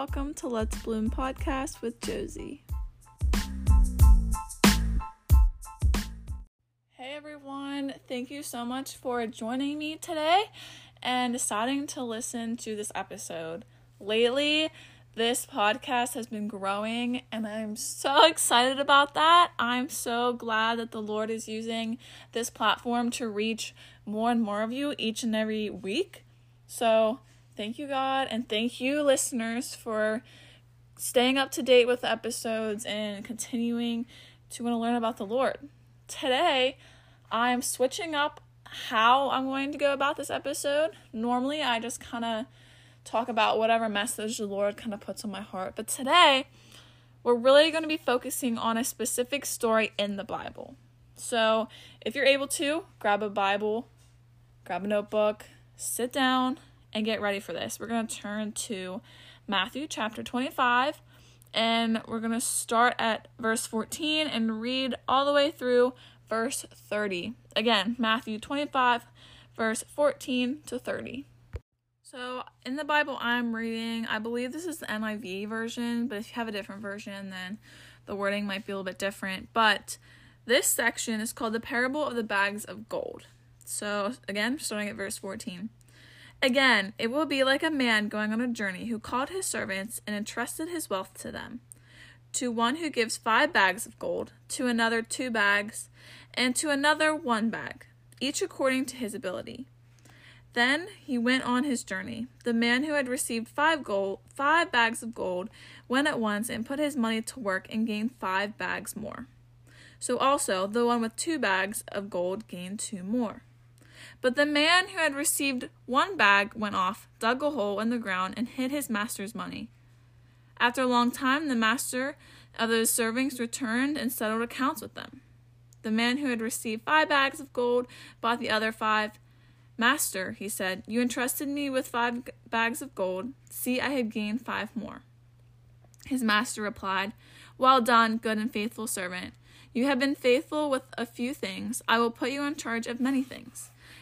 welcome to Let's Bloom podcast with Josie. Hey everyone, thank you so much for joining me today and deciding to listen to this episode. Lately, this podcast has been growing and I'm so excited about that. I'm so glad that the Lord is using this platform to reach more and more of you each and every week. So, thank you, God, and thank you, listeners, for staying up to date with the episodes and continuing to want to learn about the Lord. Today, I'm switching up how I'm going to go about this episode. Normally, I just kind of talk about whatever message the Lord kind of puts on my heart. But today, we're really going to be focusing on a specific story in the Bible. So, if you're able to, grab a Bible, grab a notebook, sit down, and get ready for this. We're going to turn to Matthew chapter 25, and we're going to start at verse 14 and read all the way through verse 30. Again, Matthew 25, verse 14 to 30. So, in the Bible I'm reading, I believe this is the NIV version, but if you have a different version, then the wording might be a little bit different. But this section is called the parable of the bags of gold. So, again, starting at verse 14. Again, it will be like a man going on a journey who called his servants and entrusted his wealth to them. To one who gives five bags of gold, to another two bags, and to another one bag, each according to his ability. Then he went on his journey. The man who had received five gold, five bags of gold, went at once and put his money to work and gained five bags more. So also the one with two bags of gold gained two more. But the man who had received one bag went off, dug a hole in the ground, and hid his master's money. After a long time, the master of those servants returned and settled accounts with them. The man who had received five bags of gold bought the other five. Master, he said, you entrusted me with five bags of gold. See, I have gained five more. His master replied, Well done, good and faithful servant. You have been faithful with a few things. I will put you in charge of many things.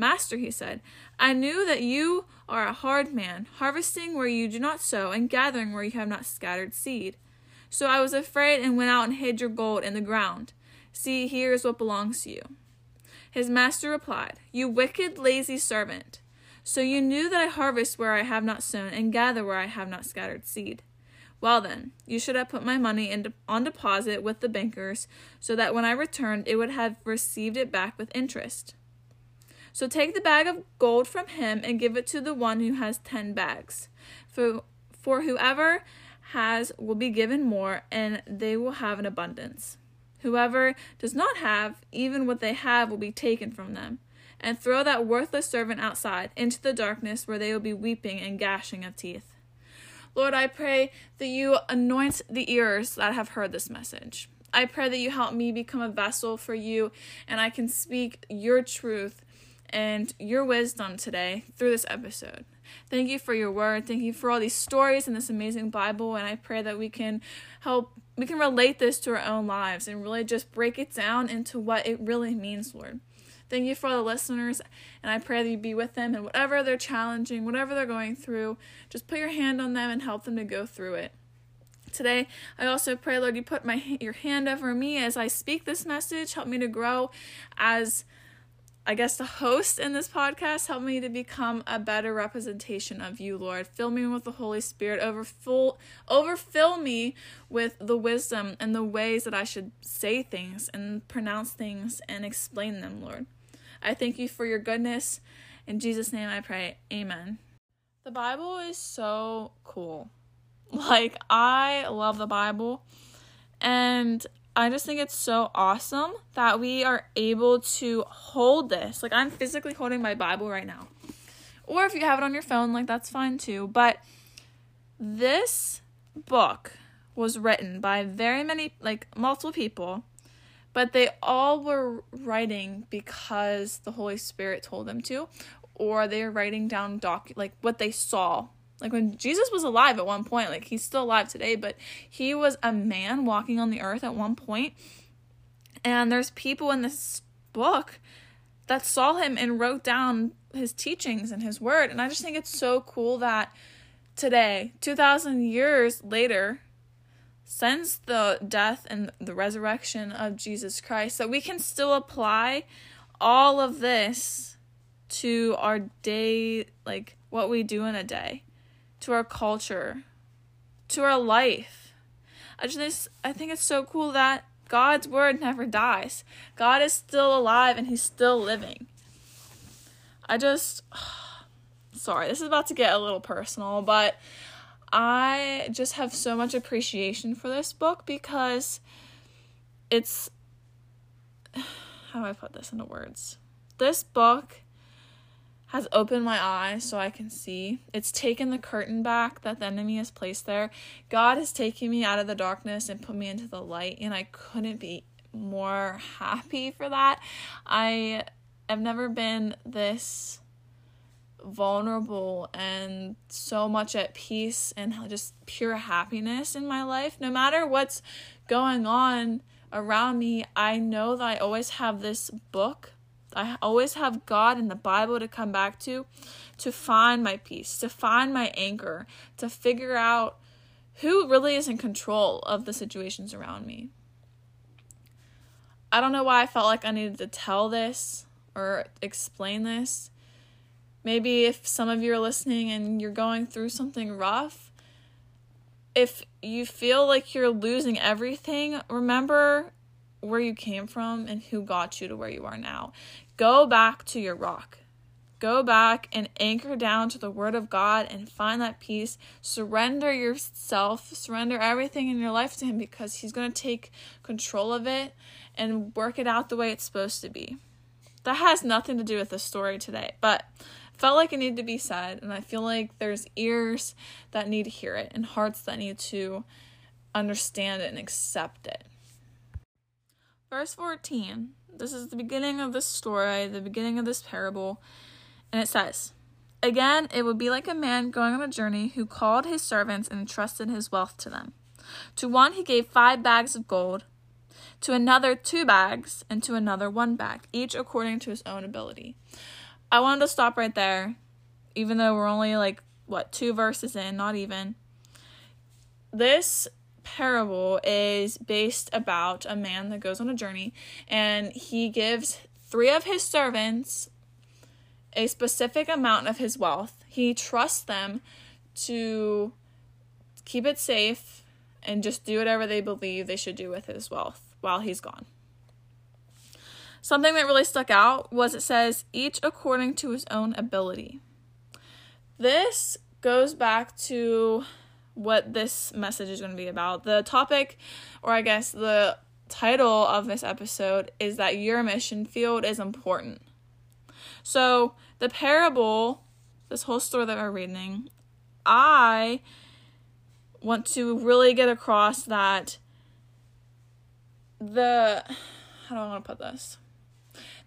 Master, he said, I knew that you are a hard man, harvesting where you do not sow, and gathering where you have not scattered seed. So I was afraid and went out and hid your gold in the ground. See, here is what belongs to you. His master replied, You wicked, lazy servant. So you knew that I harvest where I have not sown, and gather where I have not scattered seed. Well then, you should have put my money in de- on deposit with the bankers, so that when I returned it would have received it back with interest. So take the bag of gold from him and give it to the one who has ten bags. For, for whoever has will be given more, and they will have an abundance. Whoever does not have, even what they have will be taken from them and throw that worthless servant outside into the darkness where they will be weeping and gashing of teeth. Lord, I pray that you anoint the ears that have heard this message. I pray that you help me become a vessel for you and I can speak your truth and your wisdom today through this episode. Thank you for your word. Thank you for all these stories in this amazing Bible. And I pray that we can help, we can relate this to our own lives and really just break it down into what it really means, Lord. Thank you for all the listeners, and I pray that you be with them and whatever they're challenging, whatever they're going through, just put your hand on them and help them to go through it. Today, I also pray, Lord, you put my your hand over me as I speak this message. Help me to grow as, I guess, the host in this podcast. Help me to become a better representation of you, Lord. Fill me with the Holy Spirit. Overfill, overfill me with the wisdom and the ways that I should say things and pronounce things and explain them, Lord. I thank you for your goodness. In Jesus' name I pray. Amen. The Bible is so cool. Like, I love the Bible. And I just think it's so awesome that we are able to hold this. Like, I'm physically holding my Bible right now. Or if you have it on your phone, like, that's fine too. But this book was written by very many, like, multiple people but they all were writing because the Holy Spirit told them to, or they were writing down doc like what they saw. Like when Jesus was alive at one point, like he's still alive today, but he was a man walking on the earth at one point. And there's people in this book that saw him and wrote down his teachings and his word. And I just think it's so cool that today, 2,000 years later, since the death and the resurrection of Jesus Christ, that we can still apply all of this to our day, like what we do in a day, to our culture, to our life. I just I think it's so cool that God's word never dies. God is still alive and he's still living. I just sorry, this is about to get a little personal, but I just have so much appreciation for this book because it's how do I put this into words? This book has opened my eyes so I can see. It's taken the curtain back that the enemy has placed there. God has taken me out of the darkness and put me into the light, and I couldn't be more happy for that. I have never been this vulnerable and so much at peace and just pure happiness in my life. No matter what's going on around me, I know that I always have this book. I always have God and the Bible to come back to to find my peace, to find my anchor, to figure out who really is in control of the situations around me. I don't know why I felt like I needed to tell this or explain this Maybe if some of you are listening and you're going through something rough, if you feel like you're losing everything, remember where you came from and who got you to where you are now. Go back to your rock. Go back and anchor down to the Word of God and find that peace. Surrender yourself, surrender everything in your life to Him because He's going to take control of it and work it out the way it's supposed to be. That has nothing to do with the story today, but felt like it needed to be said, and I feel like there's ears that need to hear it and hearts that need to understand it and accept it. Verse 14. This is the beginning of this story, the beginning of this parable, and it says, Again, it would be like a man going on a journey who called his servants and entrusted his wealth to them. To one he gave five bags of gold, to another two bags, and to another one bag, each according to his own ability. I wanted to stop right there, even though we're only like, what, two verses in, not even. This parable is based about a man that goes on a journey and he gives three of his servants a specific amount of his wealth. He trusts them to keep it safe and just do whatever they believe they should do with his wealth while he's gone. Something that really stuck out was it says, each according to his own ability. This goes back to what this message is going to be about. The topic, or I guess the title of this episode, is that your mission field is important. So, the parable, this whole story that we're reading, I want to really get across that the how do I want to put this?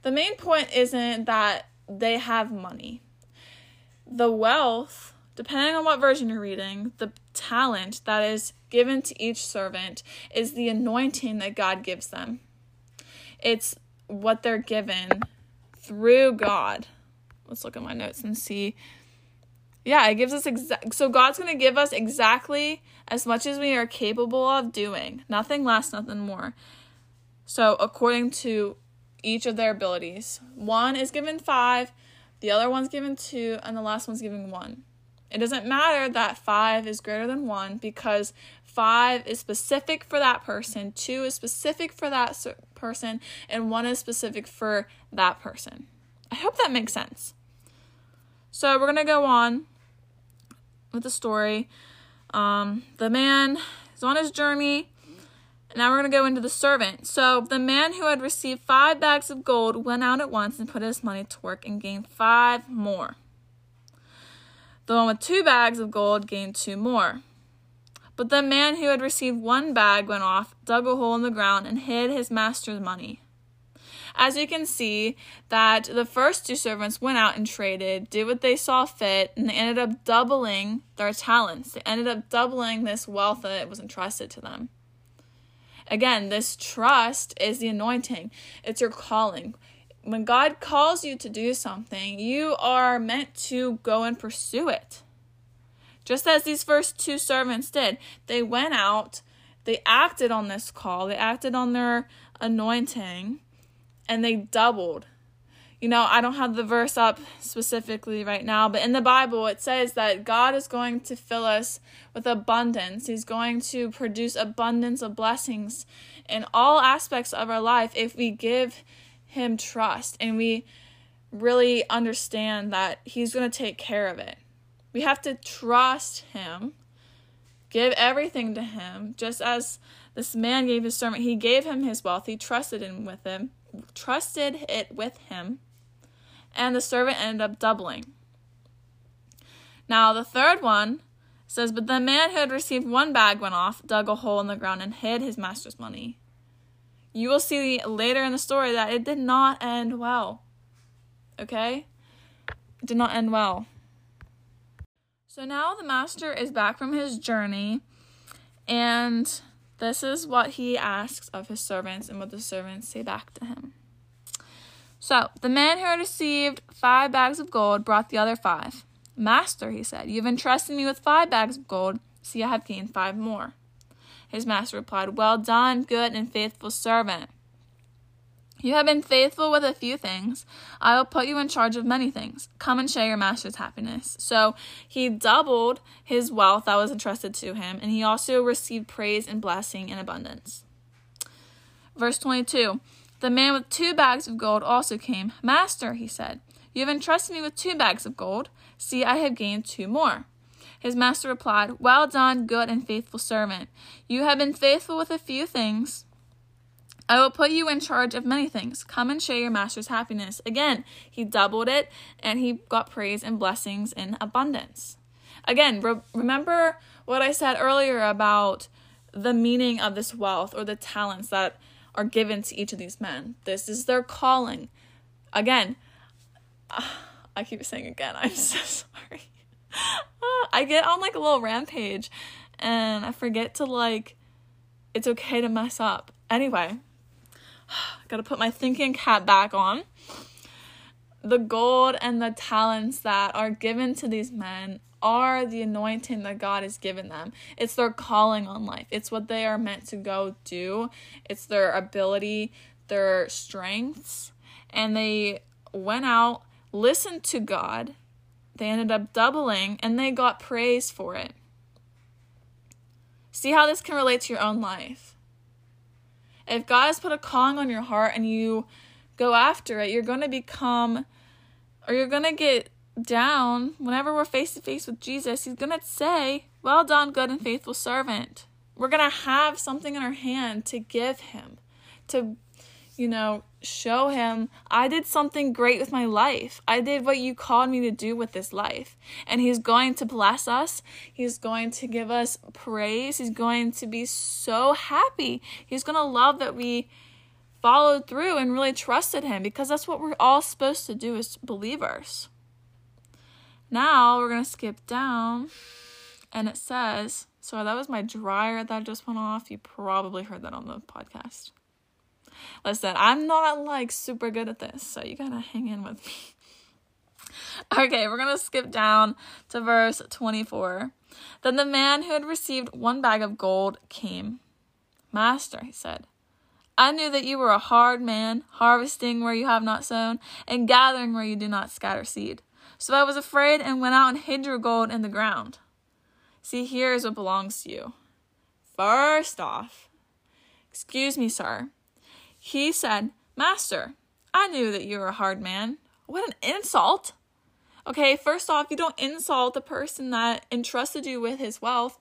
The main point isn't that they have money. The wealth, depending on what version you're reading, the talent that is given to each servant is the anointing that God gives them. It's what they're given through God. Let's look at my notes and see. Yeah, it gives us exact. So God's going to give us exactly as much as we are capable of doing. Nothing less, nothing more. So according to each of their abilities. One is given five, the other one's given two, and the last one's given one. It doesn't matter that five is greater than one because five is specific for that person, two is specific for that person, and one is specific for that person. I hope that makes sense. So we're going to go on with the story. Um, the man is on his journey now we're going to go into the servant. So the man who had received five bags of gold went out at once and put his money to work and gained five more. The one with two bags of gold gained two more. But the man who had received one bag went off, dug a hole in the ground, and hid his master's money. As you can see, that the first two servants went out and traded, did what they saw fit, and they ended up doubling their talents. They ended up doubling this wealth that was entrusted to them. Again, this trust is the anointing, it's your calling. When God calls you to do something, you are meant to go and pursue it. Just as these first two servants did, they went out, they acted on this call, they acted on their anointing, and they doubled. You know, I don't have the verse up specifically right now, but in the Bible it says that God is going to fill us with abundance. He's going to produce abundance of blessings in all aspects of our life if we give Him trust and we really understand that He's going to take care of it. We have to trust Him, give everything to Him, just as this man gave his servant. He gave him his wealth. He trusted in with him, trusted it with him, and the servant ended up doubling. Now the third one says, But the man who had received one bag went off, dug a hole in the ground, and hid his master's money. You will see later in the story that it did not end well. Okay? It did not end well. So now the master is back from his journey, and this is what he asks of his servants and what the servants say back to him. So the man who had received five bags of gold brought the other five. Master, he said, you have entrusted me with five bags of gold. See, I have gained five more. His master replied, Well done, good and faithful servant. You have been faithful with a few things. I will put you in charge of many things. Come and share your master's happiness. So he doubled his wealth that was entrusted to him, and he also received praise and blessing in abundance. Verse 22 The man with two bags of gold also came. Master, he said, you have entrusted me with two bags of gold. See, I have gained two more. His master replied, Well done, good and faithful servant. You have been faithful with a few things. I will put you in charge of many things. Come and share your master's happiness. Again, he doubled it and he got praise and blessings in abundance. Again, re- remember what I said earlier about the meaning of this wealth or the talents that are given to each of these men. This is their calling. Again, I keep saying again, I'm so sorry. I get on like a little rampage and I forget to like, it's okay to mess up. Anyway, I Gotta put my thinking cap back on. The gold and the talents that are given to these men are the anointing that God has given them. It's their calling on life. It's what they are meant to go do. It's their ability, their strengths. And they went out, listened to God. They ended up doubling and they got praise for it. See how this can relate to your own life. If God has put a calling on your heart and you go after it, you're going to become, or you're going to get down whenever we're face to face with Jesus. He's going to say, Well done, good and faithful servant. We're going to have something in our hand to give him, to you know, show him I did something great with my life. I did what you called me to do with this life. And he's going to bless us. He's going to give us praise. He's going to be so happy. He's going to love that we followed through and really trusted him because that's what we're all supposed to do as believers. Now we're going to skip down and it says, so that was my dryer that just went off. You probably heard that on the podcast. Listen, I'm not like super good at this, so you gotta hang in with me. Okay, we're gonna skip down to verse 24. Then the man who had received one bag of gold came. Master, he said, I knew that you were a hard man, harvesting where you have not sown, and gathering where you do not scatter seed. So I was afraid and went out and hid your gold in the ground. See, here is what belongs to you. First off, excuse me, sir, he said, Master, I knew that you were a hard man. What an insult! Okay, first off, you don't insult the person that entrusted you with his wealth.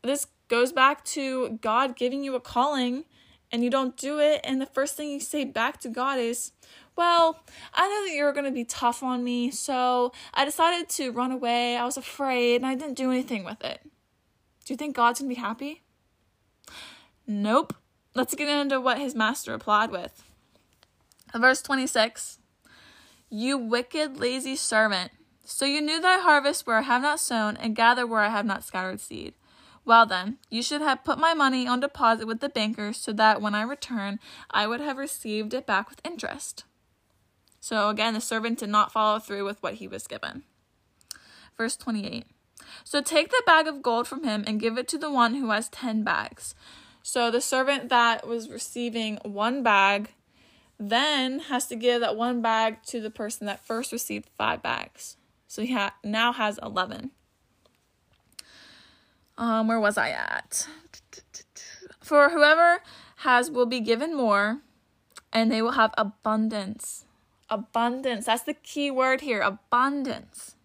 This goes back to God giving you a calling and you don't do it, and the first thing you say back to God is, Well, I know that you were going to be tough on me, so I decided to run away. I was afraid and I didn't do anything with it. Do you think God's going to be happy? Nope. Let's get into what his master replied with. Verse 26 You wicked, lazy servant. So you knew thy harvest where I have not sown, and gather where I have not scattered seed. Well, then, you should have put my money on deposit with the bankers so that when I return, I would have received it back with interest. So again, the servant did not follow through with what he was given. Verse 28. So take the bag of gold from him and give it to the one who has ten bags. So the servant that was receiving one bag then has to give that one bag to the person that first received five bags. So he ha- now has 11. Um, where was I at? For whoever has will be given more, and they will have abundance. Abundance. That's the key word here abundance.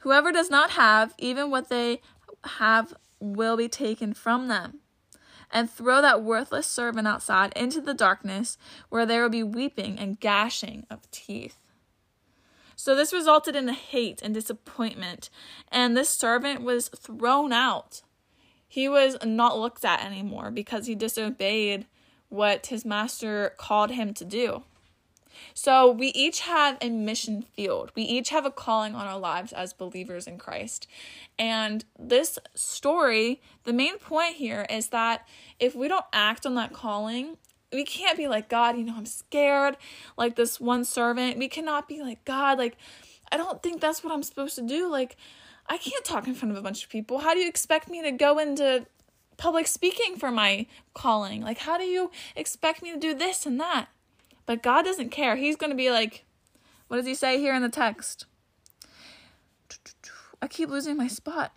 Whoever does not have, even what they have will be taken from them. And throw that worthless servant outside into the darkness, where there will be weeping and gashing of teeth. So this resulted in hate and disappointment, and this servant was thrown out. He was not looked at anymore because he disobeyed what his master called him to do. So we each have a mission field. We each have a calling on our lives as believers in Christ. And this story, the main point here is that if we don't act on that calling, we can't be like, God, you know, I'm scared, like this one servant. We cannot be like, God, like, I don't think that's what I'm supposed to do. Like, I can't talk in front of a bunch of people. How do you expect me to go into public speaking for my calling? Like, how do you expect me to do this and that? But God doesn't care. He's going to be like, what does he say here in the text? I keep losing my spot.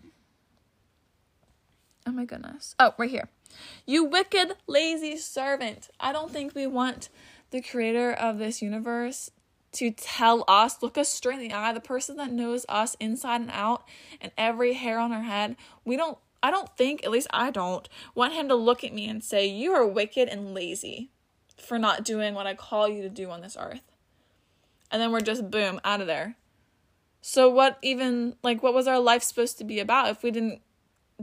Oh my goodness. Oh, right here. You wicked, lazy servant. I don't think we want the creator of this universe to tell us, look us straight in the eye, the person that knows us inside and out and every hair on our head. We don't, I don't think, at least I don't, want him to look at me and say, You are wicked and lazy for not doing what I call you to do on this earth. And then we're just boom, out of there. So, what even, like, what was our life supposed to be about if we didn't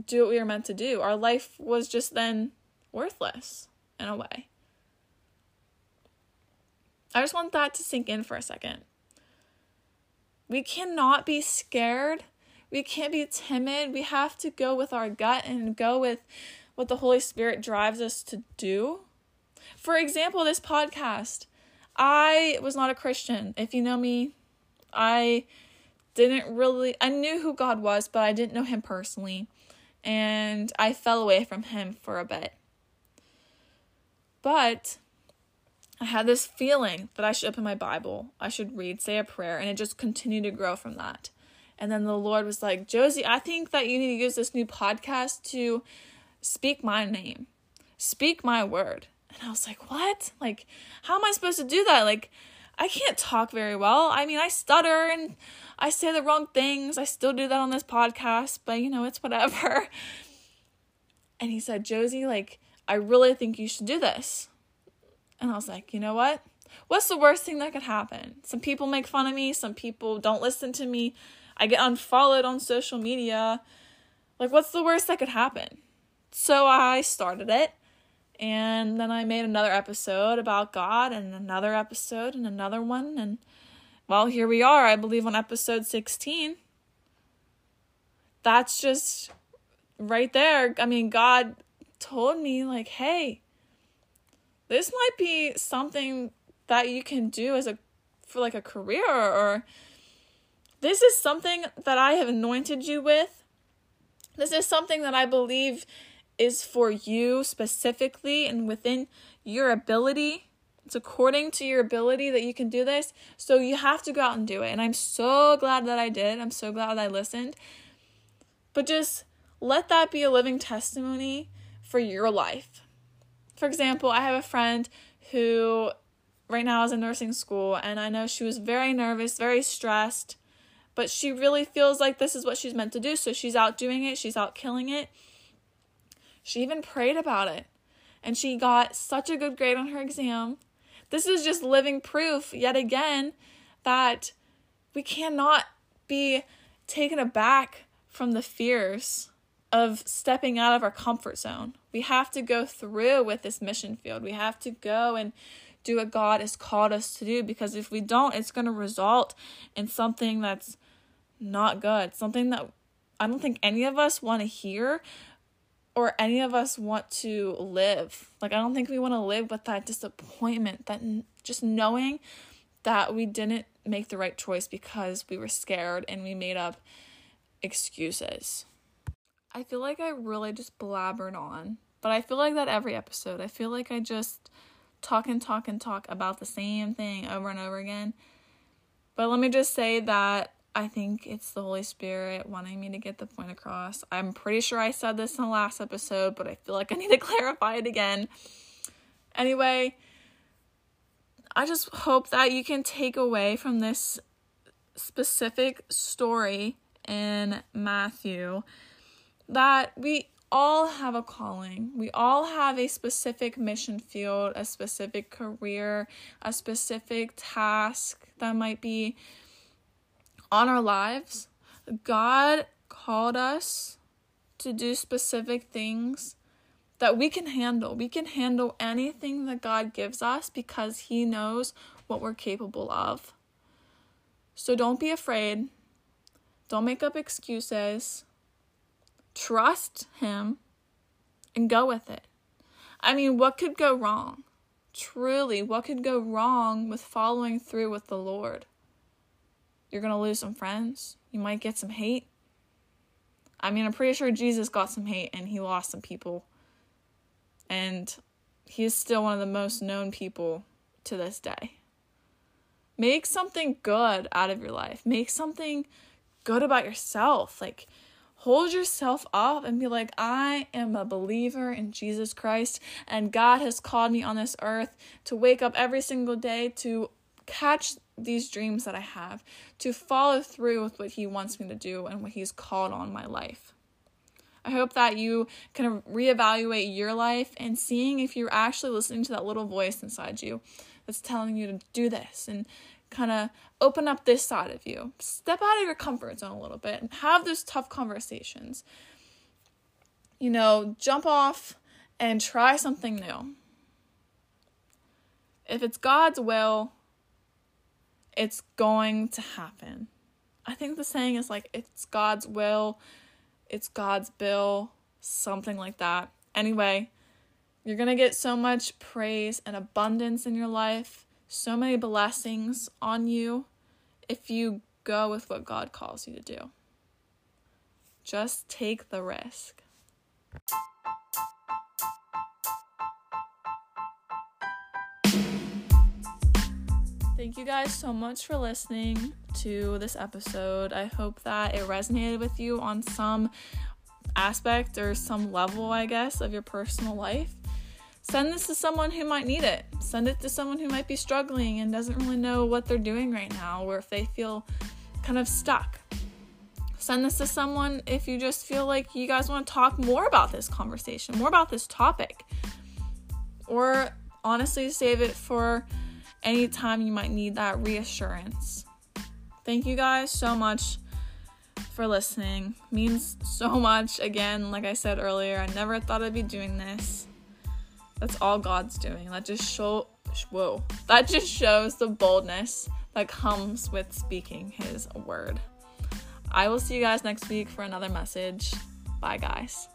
do what we were meant to do? Our life was just then worthless in a way. I just want that to sink in for a second. We cannot be scared. We can't be timid. We have to go with our gut and go with what the Holy Spirit drives us to do. For example, this podcast. I was not a Christian. If you know me, I didn't really I knew who God was, but I didn't know him personally. And I fell away from him for a bit. But I had this feeling that I should open my Bible, I should read, say a prayer, and it just continued to grow from that. And then the Lord was like, Josie, I think that you need to use this new podcast to speak my name, speak my word. And I was like, what? Like, how am I supposed to do that? Like, I can't talk very well. I mean, I stutter and I say the wrong things. I still do that on this podcast, but you know, it's whatever. And he said, Josie, like, I really think you should do this. And I was like, you know what? What's the worst thing that could happen? Some people make fun of me, some people don't listen to me. I get unfollowed on social media. Like, what's the worst that could happen? So I started it and then I made another episode about God and another episode and another one. And well, here we are, I believe, on episode 16. That's just right there. I mean, God told me, like, hey, this might be something that you can do as a for like a career or this is something that I have anointed you with. This is something that I believe is for you specifically and within your ability. It's according to your ability that you can do this. So you have to go out and do it. And I'm so glad that I did. I'm so glad I listened. But just let that be a living testimony for your life. For example, I have a friend who right now is in nursing school, and I know she was very nervous, very stressed, but she really feels like this is what she's meant to do. So she's out doing it, she's out killing it. She even prayed about it. And she got such a good grade on her exam. This is just living proof, yet again, that we cannot be taken aback from the fears of stepping out of our comfort zone. We have to go through with this mission field. We have to go and do what God has called us to do because if we don't, it's going to result in something that's not good, something that I don't think any of us want to hear or any of us want to live. Like, I don't think we want to live with that disappointment, that just knowing that we didn't make the right choice because we were scared and we made up excuses. I feel like I really just blabbered on, but I feel like that every episode. I feel like I just talk and talk and talk about the same thing over and over again. But let me just say that I think it's the Holy Spirit wanting me to get the point across. I'm pretty sure I said this in the last episode, but I feel like I need to clarify it again. Anyway, I just hope that you can take away from this specific story in Matthew that we all have a calling. We all have a specific mission field, a specific career, a specific task that might be on our lives. God called us to do specific things that we can handle. We can handle anything that God gives us because He knows what we're capable of. So don't be afraid. Don't make up excuses. Trust Him and go with it. I mean, what could go wrong? Truly, what could go wrong with following through with the Lord? You're going to lose some friends. You might get some hate. I mean, I'm pretty sure Jesus got some hate and he lost some people. And he is still one of the most known people to this day. Make something good out of your life. Make something good about yourself. Like, hold yourself up and be like, I am a believer in Jesus Christ, and God has called me on this earth to wake up every single day to catch these dreams that I have, to follow through with what He wants me to do and what He's called on my life. I hope that you can reevaluate your life and seeing if you're actually listening to that little voice inside you that's telling you to do this and kind of open up this side of you. Step out of your comfort zone a little bit and have those tough conversations. You know, jump off and try something new. If it's God's will, it's going to happen. I think the saying is like, it's God's will, it's God's bill, something like that. Anyway, you're going to get so much praise and abundance in your life so many blessings on you if you go with what God calls you to do. Just take the risk. Thank you guys so much for listening to this episode. I hope that it resonated with you on some aspect or some level, I guess, of your personal life send this to someone who might need it. Send it to someone who might be struggling and doesn't really know what they're doing right now, or if they feel kind of stuck. Send this to someone if you just feel like you guys want to talk more about this conversation, more about this topic. Or honestly, save it for any time you might need that reassurance. Thank you guys so much for listening. It means so much. Again, like I said earlier, I never thought I'd be doing this. That's all God's doing. That just show whoa. That just shows the boldness that comes with speaking his word. I will see you guys next week for another message. Bye guys.